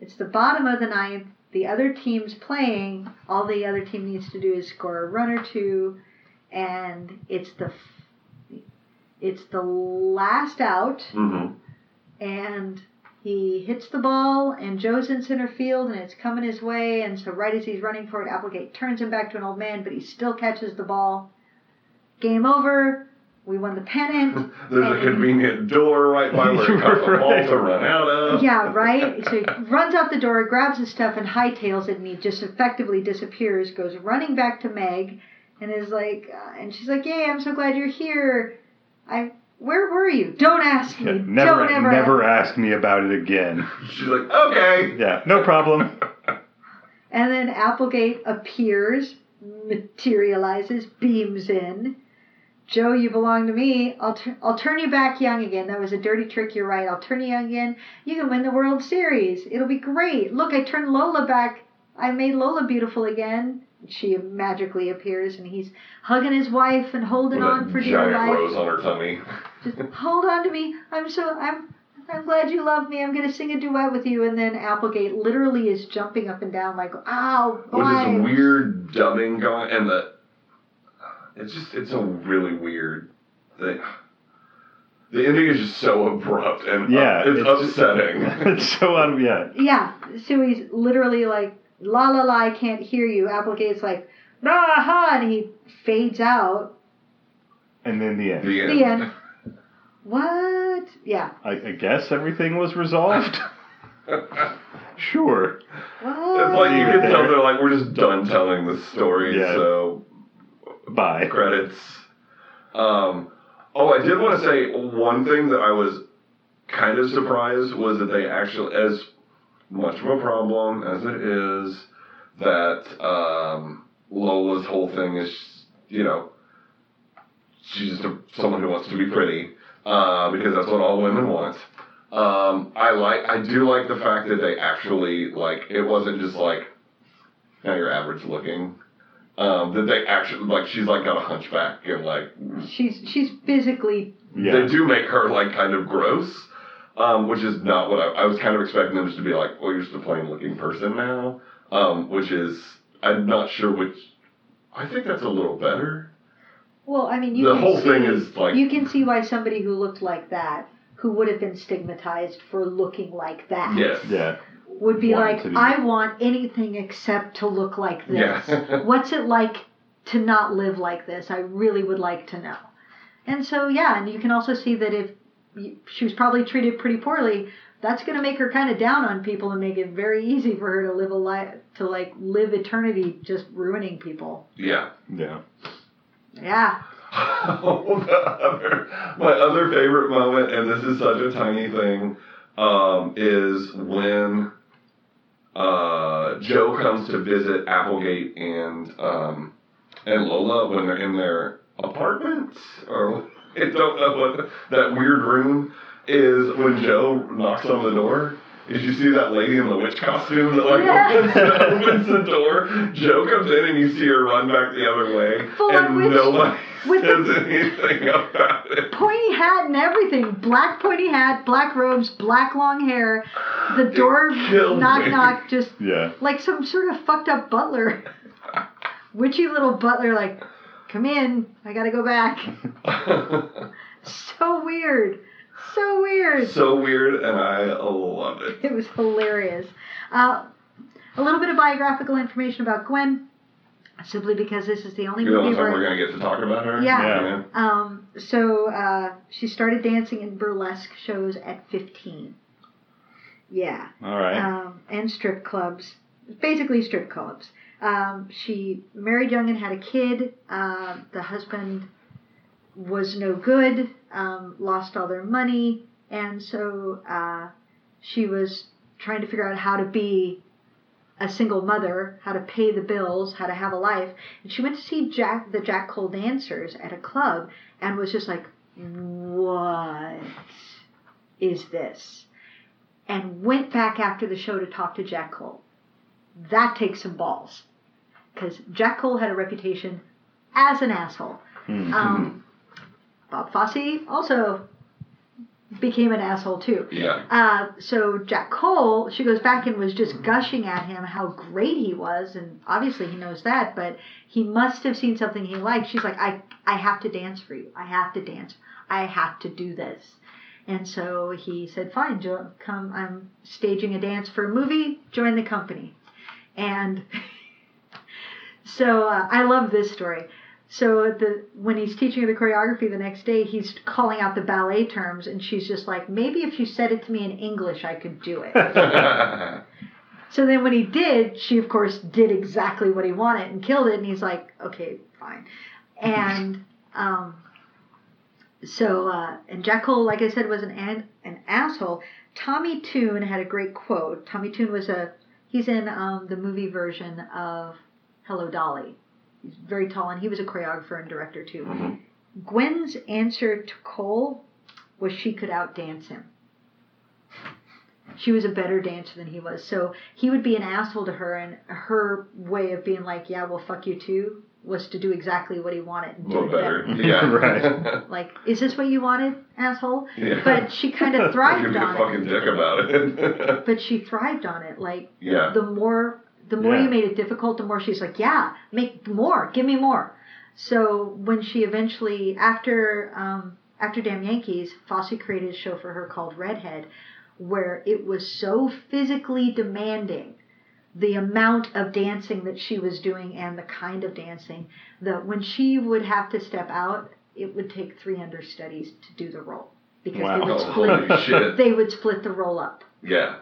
It's the bottom of the ninth. The other team's playing. All the other team needs to do is score a run or two, and it's the it's the last out, Mm-hmm. and he hits the ball, and Joe's in center field, and it's coming his way, and so right as he's running for it, Applegate turns him back to an old man, but he still catches the ball. Game over. We won the pennant. There's a convenient door right by where he caught the ball to run out of. Yeah, right? So he runs out the door, grabs his stuff, and hightails it, and he just effectively disappears, goes running back to Meg, and is like, uh, and she's like, Yay, I'm so glad you're here. I, where were you? Don't ask me. Yeah, never, Don't ever never ask me about it again. She's like, "Okay." Yeah, no problem. And then Applegate appears, materializes, beams in. Joe, you belong to me. I'll, tur- I'll turn you back young again. That was a dirty trick. You're right. I'll turn you young again. You can win the World Series. It'll be great. Look, I turned Lola back. I made Lola beautiful again. She magically appears, and he's hugging his wife and holding With on for dear giant life. rose on her tummy. Just hold on to me. I'm so I'm I'm glad you love me. I'm gonna sing a duet with you. And then Applegate literally is jumping up and down like, ow, With why? this weird dubbing going, and the it's just it's a really weird thing. The ending is just so abrupt and uh, Yeah, it's, it's- upsetting. it's so un- yeah. Yeah. So he's literally like, la la la, I can't hear you. Applegate's like, nah ha, and he fades out. And then the end. the end. The end. What? Yeah. I, I guess everything was resolved. sure. What? It's like you can tell there. they're like we're just done telling the story, Yeah. so Bye. credits. Um, oh, I did want to say one thing that I was kind of surprised was that they actually, as much of a problem as it is, that um, Lola's whole thing is, you know, she's just a, someone who wants to be pretty uh, because that's what all women want. Um, I like, I do like the fact that they actually like it wasn't just like, now you're average looking. Um, that they actually like she's like got a hunchback and like She's she's physically Yeah. they do make her like kind of gross, um, which is not what I, I was kind of expecting them just to be like, well, you're just a plain looking person now, um, which is I'm not sure which. I think that's a little better. well, I mean you The can whole see, thing is like you can see why somebody who looked like that, who would have been stigmatized for looking like that. yes, Yeah. would be Wanted like, be- I want anything except to look like this. yeah. What's it like to not live like this? I really would like to know. And so, yeah, and you can also see that if you, she was probably treated pretty poorly, that's going to make her kind of down on people and make it very easy for her to live a life, to like live eternity just ruining people. yeah. Yeah. Yeah. Oh, other, my other favorite moment, and this is such a tiny thing, um, is when uh, Joe comes to visit Applegate and um, and Lola when they're in their apartment, or I don't know what that weird room is. When Joe knocks on the door, Did you see that lady in the witch costume that like Yeah. opens, opens the door? Joe comes in and you see her run back the other way, Full and witch nobody with says the- anything about it. Pointy hat and everything. Black pointy hat, black robes, black long hair. The door knock me. knock just Yeah. like some sort of fucked up butler. Witchy little butler like, come in, I gotta go back. So weird. So weird. so weird, and I love it. It was hilarious. Uh, a little bit of biographical information about Gwen, simply because this is the only You know, movie something where we're gonna get to talk about her. Yeah. Um, so uh, she started dancing in burlesque shows at 15. Yeah. All right. Um, and strip clubs. Basically, strip clubs. Um, she married young and had a kid. Uh, the husband was no good, um, lost all their money, and so uh, she was trying to figure out how to be a single mother, how to pay the bills, how to have a life. And she went to see Jack, the Jack Cole dancers at a club, and was just like, "What is this?" And went back after the show to talk to Jack Cole. That takes some balls, because Jack Cole had a reputation as an asshole. Hmm. Um, Bob Fosse also became an asshole too. Yeah. Uh, so Jack Cole, she goes back and was just gushing at him how great he was, and obviously he knows that, but he must have seen something he liked. She's like, I, I have to dance for you. I have to dance. I have to do this. And so he said, fine, jo- come, I'm staging a dance for a movie, join the company. And so uh, I love this story. So the when he's teaching her the choreography the next day, he's calling out the ballet terms, and she's just like, maybe if you said it to me in English, I could do it. so then when he did, she of course did exactly what he wanted and killed it, and he's like, okay, fine. And um, so uh, and Jack Cole, like I said, was an an, an asshole. Tommy Tune had a great quote. Tommy Tune was a he's in um, the movie version of Hello Dolly. He's very tall, and he was a choreographer and director too. Mhm. Gwen's answer to Cole was she could outdance him. She was a better dancer than he was, so he would be an asshole to her, and her way of being like, "Yeah, well, fuck you too," was to do exactly what he wanted and A do little better. better. Yeah. Right. Like, is this what you wanted, asshole? yeah. But she kind of You thrived can be a on fucking it. dick about it. But she thrived on it. Like, yeah. the more the more Yeah. you made it difficult, the more she's like, yeah, make more, give me more. So when she eventually, after um, after Damn Yankees, Fosse created a show for her called Redhead, where it was so physically demanding, the amount of dancing that she was doing and the kind of dancing that when she would have to step out, it would take three understudies to do the role because Wow. they would split holy shit. they would split the role up Yeah.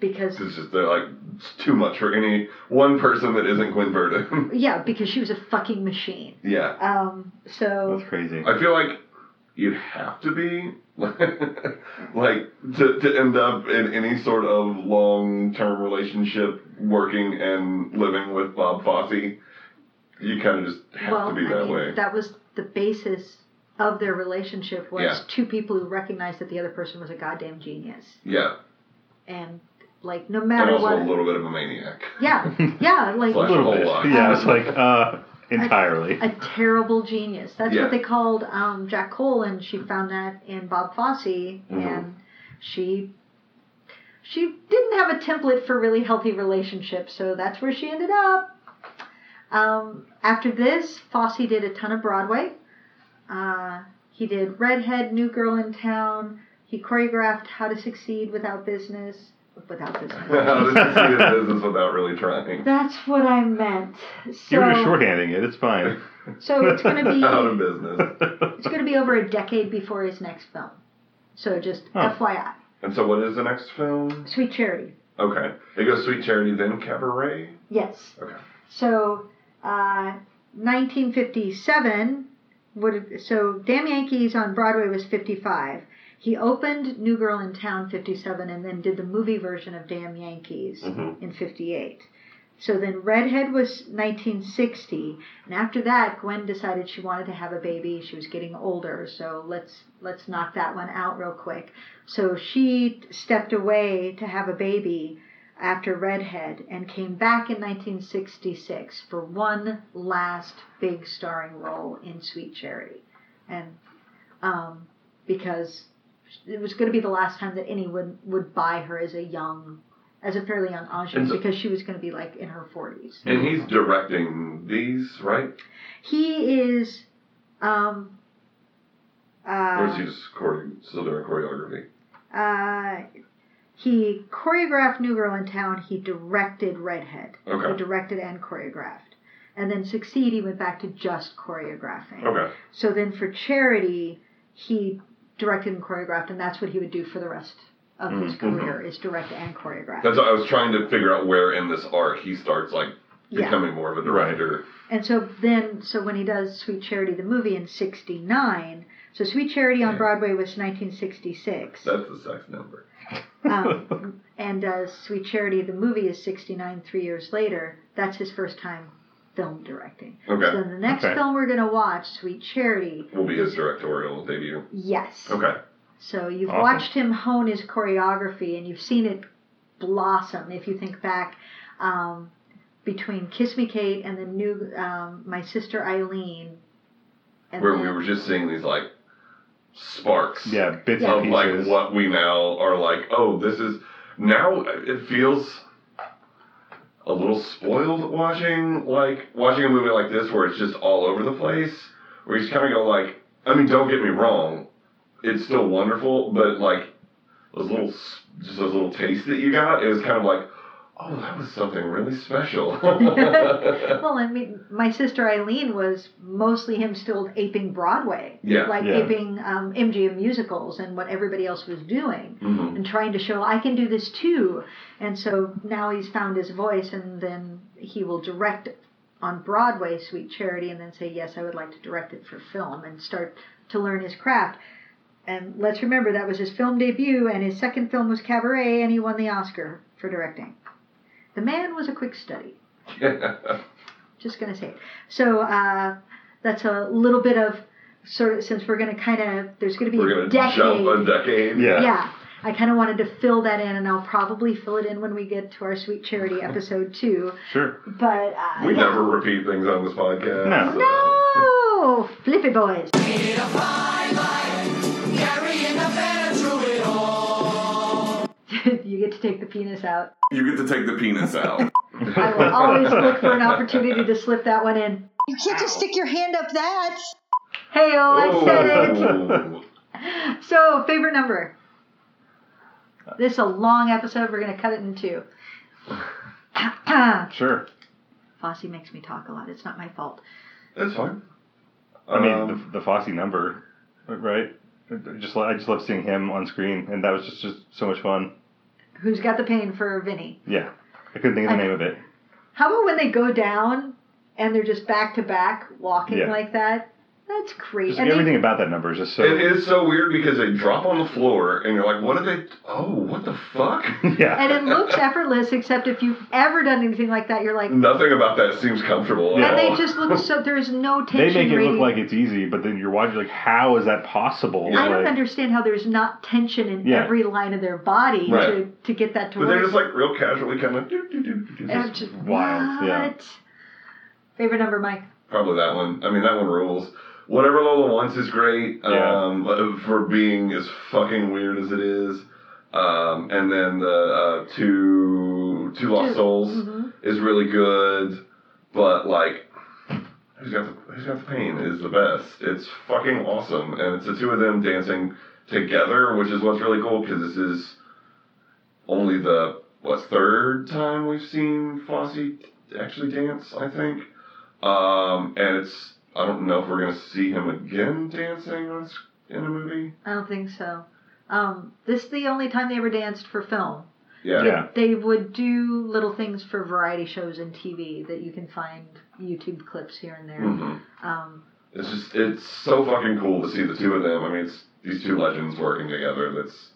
Because It's just they're like it's too much for any one person that isn't Gwen Verdon. yeah because she was a fucking machine. yeah. Um, so That's crazy. I feel like you have to be like to, to end up in any sort of long term relationship working and living with Bob Fosse. You kind of just have well, to be I that mean, way. that was the basis of their relationship was Yeah. two people who recognized that the other person was a goddamn genius, yeah. and like no And matter also what, a little bit of a maniac. yeah, yeah, like Flash. a little whole bit. lot. Yeah, it's like uh, entirely. a terrible genius. That's Yeah. what they called um, Jack Cole, and she found that in Bob Fosse, Mm-hmm. and she she didn't have a template for really healthy relationships, so that's where she ended up. Um, after this, Fosse did a ton of Broadway. Uh, he did Redhead, New Girl in Town. He choreographed How to Succeed Without Business. Without this. How to succeed in business without really trying. That's what I meant. So, You're just shorthanding it. It's fine. so it's going to be Out of business. It's going to be over a decade before his next film. So just Huh. FYI. And so, what is the next film? Sweet Charity. Okay, it goes Sweet Charity, then Cabaret. Yes. Okay. So, uh, 1957. Would so Damn Yankees on Broadway was 55. He opened New Girl in Town 57, and then did the movie version of Damn Yankees Mhm. in 58. So then Redhead was 1960, and after that, Gwen decided she wanted to have a baby. She was getting older, so let's let's knock that one out real quick. So she stepped away to have a baby after Redhead and came back in 1966 for one last big starring role in Sweet Charity, and um, because it was going to be the last time that anyone would buy her as a young, as a fairly young Ange, so- because she was going to be like in her 40s. And he's directing these, right? He is, um, or is uh, he just chore- still doing choreography? uh, he choreographed New Girl in Town. He directed Redhead. Okay. He directed and choreographed. And then Succeed, he went back to just choreographing. Okay. So then for Charity, he directed and choreographed, and that's what he would do for the rest of his Mhm. career is direct and choreograph. That's what I was trying to figure out where in this arc he starts like Yeah. becoming more of a Right. director. And so then, so when he does Sweet Charity the movie in '69, so Sweet Charity on Yeah. Broadway was 1966, That's the sex number. um, and uh, Sweet Charity the movie is '69, three years later. That's his first time film directing. Okay. So the next Okay. film we're gonna watch, Sweet Charity, Will be his directorial debut. yes. Okay. So you've Awesome. watched him hone his choreography, and you've seen it blossom. If you think back um, between Kiss Me Kate and the new um, My Sister Eileen, and Where then, we were just seeing these like sparks Yeah, bits Yeah. of and like what we now are like, oh, this is now it feels a little spoiled watching like watching a movie like this where it's just all over the place. Where you just kind of go like, I mean, don't get me wrong, it's still wonderful, but like those little just those little tastes that you got, it was kind of like, oh, that was something really special. well, I mean, My Sister Eileen was mostly him still aping Broadway, Yeah. like Yeah. aping um, MGM musicals and what everybody else was doing. Mhm. and trying to show I can do this too. And so now he's found his voice, and then he will direct on Broadway Sweet Charity, and then say, Yes, I would like to direct it for film, and start to learn his craft. And let's remember that was his film debut, and his second film was Cabaret, and he won the Oscar for directing. The man was a quick study. Just gonna say it. So uh, that's a little bit of sort of since we're gonna kind of there's gonna be We're a gonna decade. jump a decade. Yeah. Yeah. I kind of wanted to fill that in, and I'll probably fill it in when we get to our Sweet Charity episode too. Sure. But uh, We yeah. never repeat things on this podcast. No. No, Flippy Boys. you get to take the penis out. You get to take the penis out. I will always look for an opportunity to slip that one in. You can't just stick your hand up that. Hey, oh, I said it. So, favorite number. This is a long episode. We're gonna cut it in two. Sure. Fosse makes me talk a lot. It's not my fault. That's fine. I mean, Um, the, the Fosse number, right? I Just I just love seeing him on screen, and that was just, just so much fun. Who's got the pain for Vinny? Yeah, I couldn't think of the I- name of it. How about when they go down and they're just back to back walking Yeah. like that? That's crazy. Just And they- everything about that number is just so. it is so weird because they drop on the floor and you're like, what did they? Oh, what the fuck? yeah. and it looks effortless, except if you've ever done anything like that, you're like, Nothing about that seems comfortable. at Yeah. and they just look so. There's no tension. they make it radi- look like it's easy, but then you're watching like, how is that possible? I don't Like, understand how there's not tension in Yeah. every line of their body Right. to, to get that to But work. they're just like real casually kind of. Do, do, do, do, do. And just- wild, yeah. what? Favorite number, Mike? Probably that one. I mean, that one rules. Whatever Lola wants is great. Yeah. Um, uh, for being as fucking weird as it is. Um, and then the uh, two two lost Two- souls Mhm. is really good, but like. Who's got the Who's got the pain is the best. It's fucking awesome, and it's the two of them dancing together, which is what's really cool because this is only the what third time we've seen Fosse actually dance, I think. Um, and it's I don't know if we're gonna see him again dancing on, in a movie. I don't think so. Um, this is the only time they ever danced for film. Yeah. Yeah. They would do little things for variety shows and TV that you can find YouTube clips here and there. Mhm. Um, It's just it's so fucking cool to see the two of them. I mean, it's these two legends working together. That's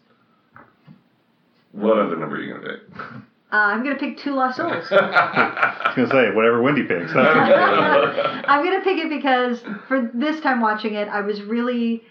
what other number are you gonna pick? Uh, I'm gonna pick Two Lost Souls. I was gonna say whatever Wendy picks. That's what you I'm gonna pick it because for this time watching it, I was really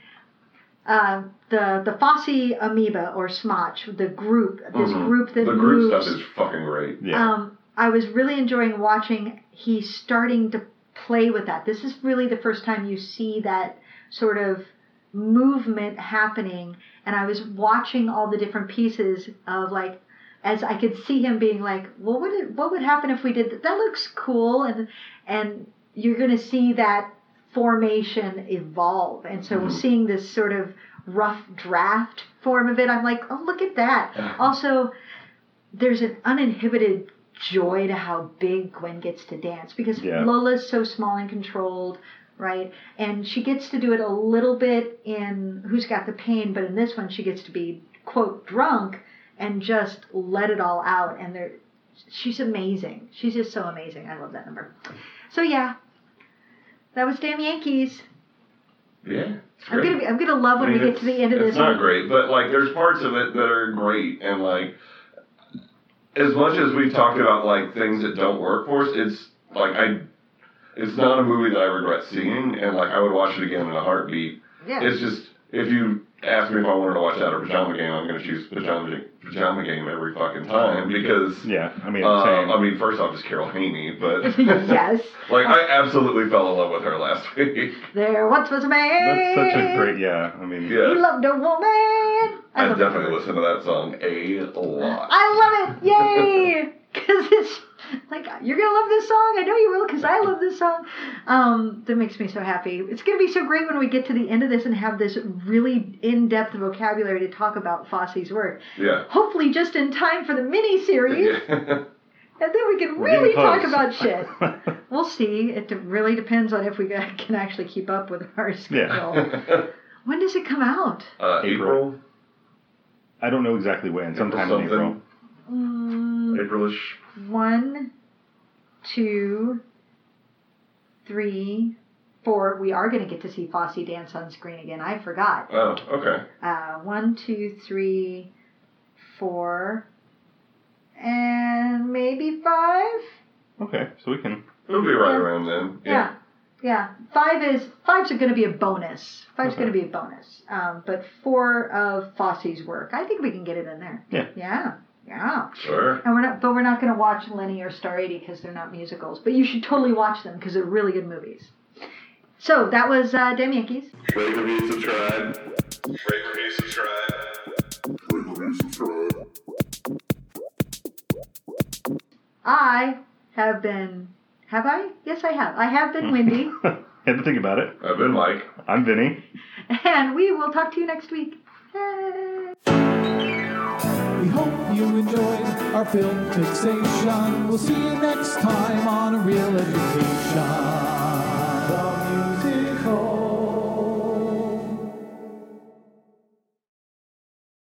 uh, the the Fosse amoeba or Smotch, the group, this Mhm. group that the group moves. stuff is fucking great. Yeah. Um, I was really enjoying watching. He's starting to play with that. This is really the first time you see that sort of movement happening, and I was watching all the different pieces of like. As I could see him being like, well, "What would it? What would happen if we did that? That looks cool." And and you're going to see that formation evolve. And so Mhm. seeing this sort of rough draft form of it, I'm like, "Oh, look at that!" Also, there's an uninhibited joy to how big Gwen gets to dance because Yeah. Lola's so small and controlled, right? And she gets to do it a little bit in Who's Got the Pain, but in this one she gets to be quote drunk and just let it all out. And there, she's amazing. She's just so amazing. I love that number. So yeah, that was Damn Yankees. Yeah. I'm gonna be, I'm gonna love when I mean, we get to the end of it's this. It's not great, but like there's parts of it that are great, and like as much as we've talked about like things that don't work for us, it's like I, it's not a movie that I regret seeing, and like I would watch it again in a heartbeat. Yeah. It's just if you ask me if I wanted to watch that or Pajama Game, I'm gonna choose Pajama Pajama Game every fucking time because. yeah. I mean, Uh, same. I mean, first off, it's Carol Haney, but yes. like I absolutely fell in love with her last week. There once was a man. That's such a great. Yeah. I mean. He Yeah, loved a woman. I love definitely listen to that song a lot. I love it. Yay! Because it's like you're gonna love this song. I know you will, because I love this song. Um, that makes me so happy. It's gonna be so great when we get to the end of this and have this really in-depth vocabulary to talk about Fosse's work. Yeah. Hopefully, just in time for the mini series, Yeah. and then we can We're really talk about shit. We'll see. It de- really depends on if we can actually keep up with our schedule. Yeah. When does it come out? uh, April. April. I don't know exactly when. Sometime in April. something. Mm, Aprilish. One, two, three, four. We are going to get to see Fosse dance on screen again. I forgot. Oh, okay. Uh, one, two, three, four, and maybe five. Okay, so we can. It'll be right Yeah. around then. Yeah. Yeah, five is five's going to be a bonus. Five's Okay. going to be a bonus. Um, but four of Fosse's work, I think we can get it in there. Yeah. Yeah, yeah. Sure. And we're not, but we're not going to watch Lenny or Star 80 because they're not musicals. But you should totally watch them because they're really good movies. So that was uh, Damn Yankees. Rate, review, subscribe. Rate, review, subscribe. I have been, have I? Yes, I have. I have been Wendy, Had to think about it. I've been Mike. I'm Vinny. and we will talk to you next week. We hope you enjoyed our film fixation. We'll see you next time on a Reel Education.